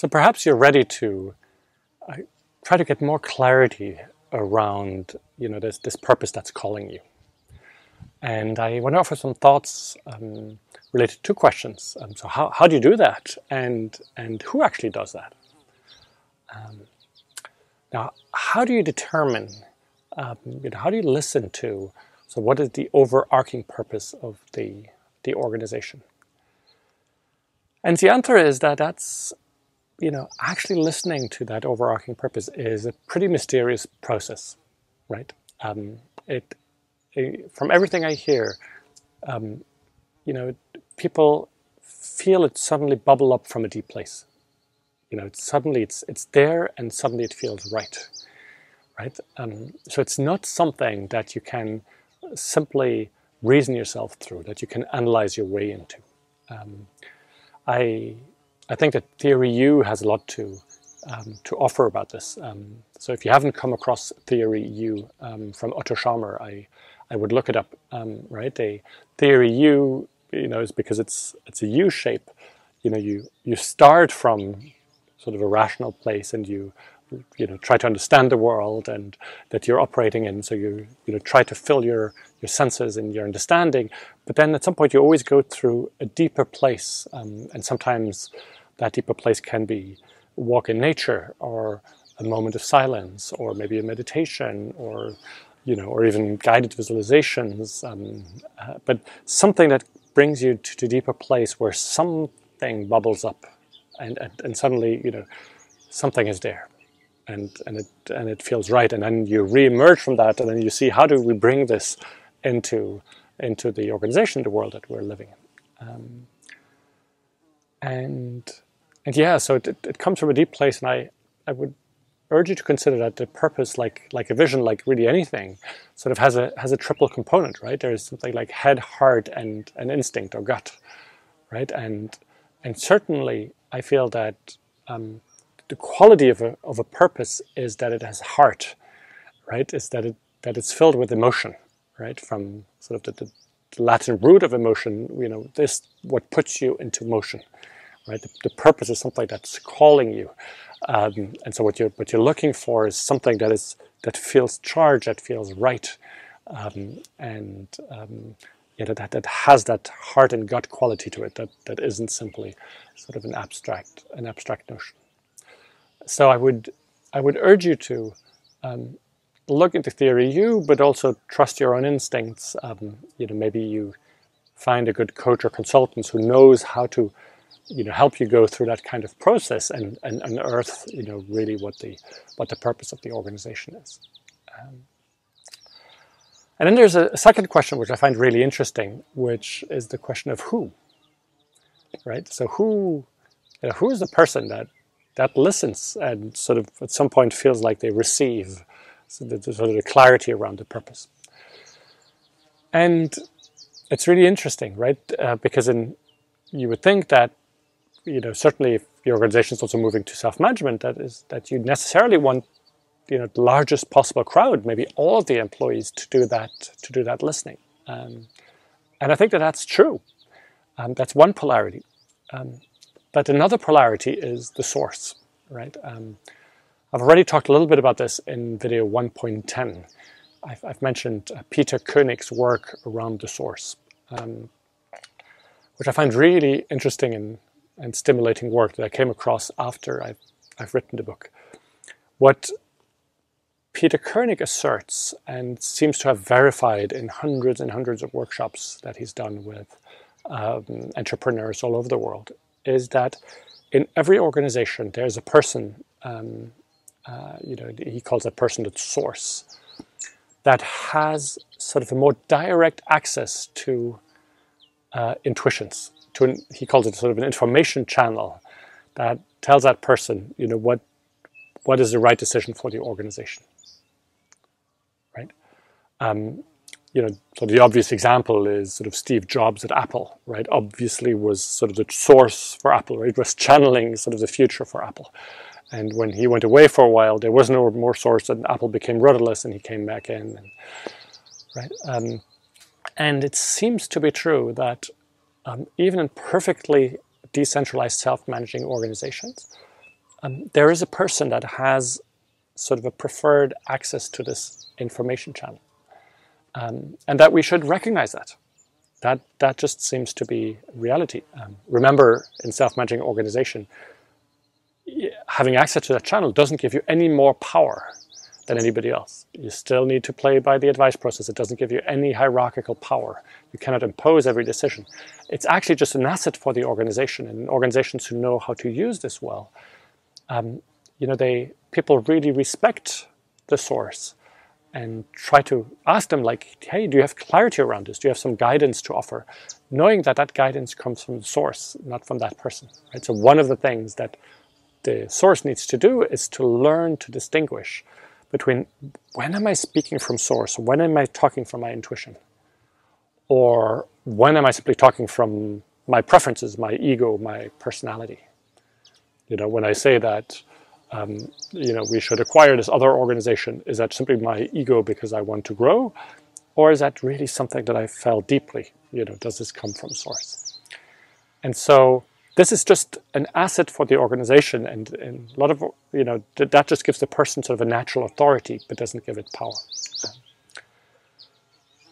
So perhaps you're ready to uh, try to get more clarity around you know this this purpose that's calling you. And I want to offer some thoughts um, related to questions. Um, so how, how do you do that, and and who actually does that? Um, now, how do you determine? Um, you know, how do you listen to? So, what is the overarching purpose of the the organization? And the answer is that that's you know actually listening to that overarching purpose is a pretty mysterious process, right? Um, it, it, from everything I hear, um, you know, people feel it suddenly bubble up from a deep place you know, it's suddenly it's it's there and suddenly it feels right, right? Um, so it's not something that you can simply reason yourself through, that you can analyze your way into. Um, I I think that Theory U has a lot to um, to offer about this. Um, so if you haven't come across Theory U um, from Otto Scharmer, I I would look it up. Um, right, a Theory U, you know, is because it's it's a U shape. You know, you you start from sort of a rational place and you you know try to understand the world and that you're operating in so you you know try to fill your your senses and your understanding but then at some point you always go through a deeper place um, and sometimes that deeper place can be a walk in nature or a moment of silence or maybe a meditation or you know or even guided visualizations um, uh, but something that brings you to a deeper place where something bubbles up and, and, and suddenly, you know, something is there and, and, it, and it feels right. And then you re-emerge from that and then you see how do we bring this into, into the organization, the world that we're living in. Um, and, and yeah, so it, it comes from a deep place and I, I would urge you to consider that the purpose, like like a vision, like really anything, sort of has a has a triple component, right? There is something like head, heart, and an instinct or gut, right? And and certainly I feel that um, the quality of a, of a purpose is that it has heart, right? Is that it that it's filled with emotion, right? From sort of the, the, the Latin root of emotion, you know, this what puts you into motion, right? The, the purpose is something that's calling you, um, and so what you're what you're looking for is something that is that feels charged, that feels right, um, and um, you know, that, that has that heart and gut quality to it that, that isn't simply sort of an abstract an abstract notion. So I would I would urge you to um, look into theory U, but also trust your own instincts. Um, you know, maybe you find a good coach or consultant who knows how to you know help you go through that kind of process and, and unearth you know really what the what the purpose of the organization is. Um, and then there's a second question which I find really interesting, which is the question of who. Right? So who you know, who is the person that that listens and sort of at some point feels like they receive so the, sort of the clarity around the purpose. And it's really interesting, right? Uh, because in you would think that you know certainly if your organization is also moving to self-management, that is that you necessarily want you know the largest possible crowd, maybe all of the employees, to do that to do that listening. Um, and I think that that's true. Um, that's one polarity. Um, but another polarity is the source, right? Um, I've already talked a little bit about this in video 1.10. I've, I've mentioned uh, Peter Koenig's work around the source, um, which I find really interesting and, and stimulating work that I came across after I've, I've written the book. What Peter Koenig asserts and seems to have verified in hundreds and hundreds of workshops that he's done with um, entrepreneurs all over the world is that in every organization there's a person, um, uh, you know, he calls that person the source, that has sort of a more direct access to uh, intuitions. To an, he calls it sort of an information channel that tells that person, you know, what what is the right decision for the organization. right? Um, you know, so the obvious example is sort of Steve Jobs at Apple, right? Obviously, was sort of the source for Apple, right? Was channeling sort of the future for Apple. And when he went away for a while, there was no more source, and Apple became rudderless, and he came back in, and, right? Um, and it seems to be true that um, even in perfectly decentralized self-managing organizations, um, there is a person that has sort of a preferred access to this information channel. Um, and that we should recognize that. That, that just seems to be reality. Um, remember, in self-managing organization, having access to that channel doesn't give you any more power than anybody else. You still need to play by the advice process. It doesn't give you any hierarchical power. You cannot impose every decision. It's actually just an asset for the organization and organizations who know how to use this well. Um, you know, they people really respect the source and try to ask them like, hey, do you have clarity around this? Do you have some guidance to offer? Knowing that that guidance comes from the source, not from that person. Right? So one of the things that the source needs to do is to learn to distinguish between when am I speaking from source, when am I talking from my intuition, or when am I simply talking from my preferences, my ego, my personality. You know, when I say that, um, you know, we should acquire this other organization, is that simply my ego because I want to grow, or is that really something that I felt deeply? You know, does this come from source? And so this is just an asset for the organization and, and, a lot of you know that just gives the person sort of a natural authority but doesn't give it power.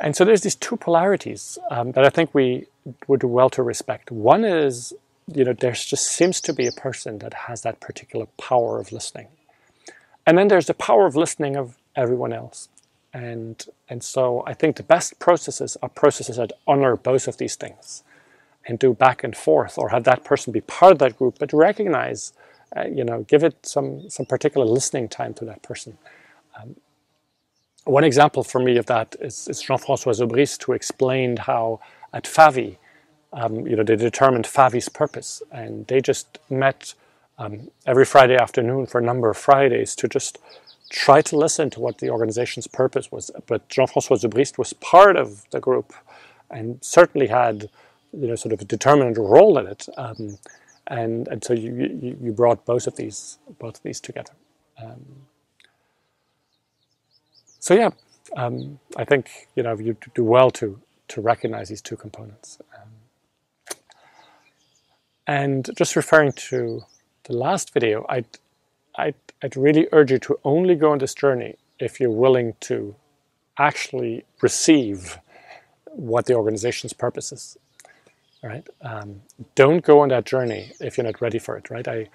And so there's these two polarities um, that i think we would do well to respect. One is you know there just seems to be a person that has that particular power of listening. And then there's the power of listening of everyone else. And and so i think the best processes are processes that honor both of these things and do back and forth or have that person be part of that group, but recognize, uh, you know, give it some, some particular listening time to that person. Um, one example for me of that is, is Jean-François Zobrist, who explained how at Favi, um, you know, they determined Favi's purpose, and they just met um, every Friday afternoon for a number of Fridays to just try to listen to what the organization's purpose was. But Jean-François Zobrist was part of the group and certainly had you know, sort of a determinant role in it. Um, and, and so you, you, you, brought both of these, both of these together. Um, so yeah, um, I think, you know, you do well to, to recognize these two components. Um, and just referring to the last video, I'd, I'd, I'd really urge you to only go on this journey if you're willing to actually receive what the organization's purpose is right? Um, don't go on that journey if you're not ready for it, right? I,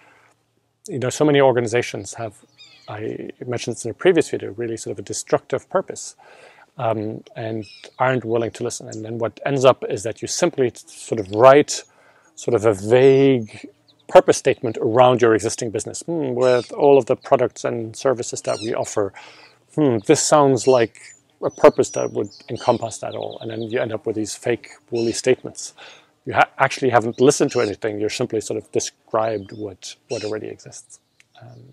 you know, so many organizations have, I mentioned this in a previous video, really sort of a destructive purpose um, and aren't willing to listen. And then what ends up is that you simply sort of write sort of a vague purpose statement around your existing business hmm, with all of the products and services that we offer. Hmm, this sounds like a purpose that would encompass that all. And then you end up with these fake woolly statements you ha actually haven't listened to anything. You're simply sort of described what, what already exists. Um,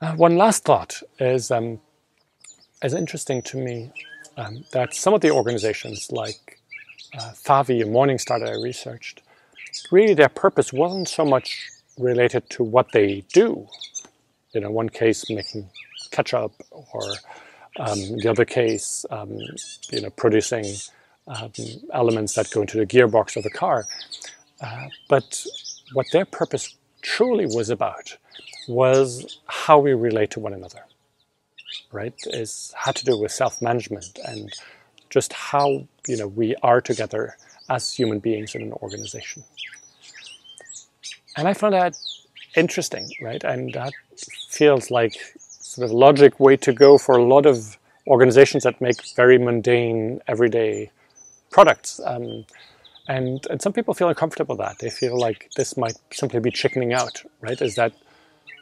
uh, one last thought is, um, is interesting to me um, that some of the organizations like uh, Favi and Morningstar that I researched, really their purpose wasn't so much related to what they do. You know, one case making ketchup or um, the other case, um, you know, producing um, elements that go into the gearbox of the car. Uh, but what their purpose truly was about was how we relate to one another, right? Is had to do with self-management and just how you know we are together as human beings in an organization. And I found that interesting, right? And that feels like sort of logic way to go for a lot of organizations that make very mundane, everyday products. Um, and, and some people feel uncomfortable with that. They feel like this might simply be chickening out, right? Is that,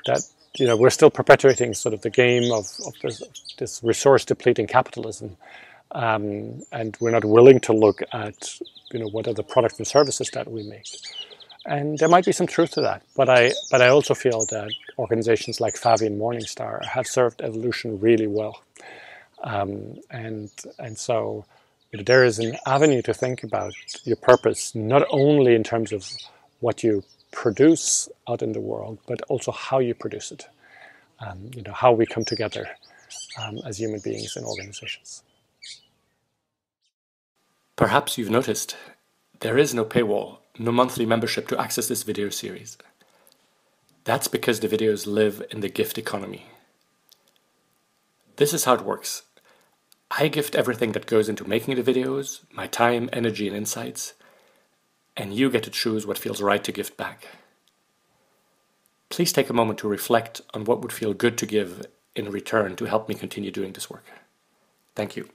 that you know, we're still perpetuating sort of the game of, of this, this resource depleting capitalism. Um, and we're not willing to look at, you know, what are the products and services that we make. And there might be some truth to that, but I, but I also feel that organizations like Favi and Morningstar have served evolution really well. Um, and, and so there is an avenue to think about your purpose, not only in terms of what you produce out in the world, but also how you produce it. Um, you know, how we come together um, as human beings and organizations. Perhaps you've noticed there is no paywall, no monthly membership to access this video series. That's because the videos live in the gift economy. This is how it works. I gift everything that goes into making the videos, my time, energy, and insights, and you get to choose what feels right to gift back. Please take a moment to reflect on what would feel good to give in return to help me continue doing this work. Thank you.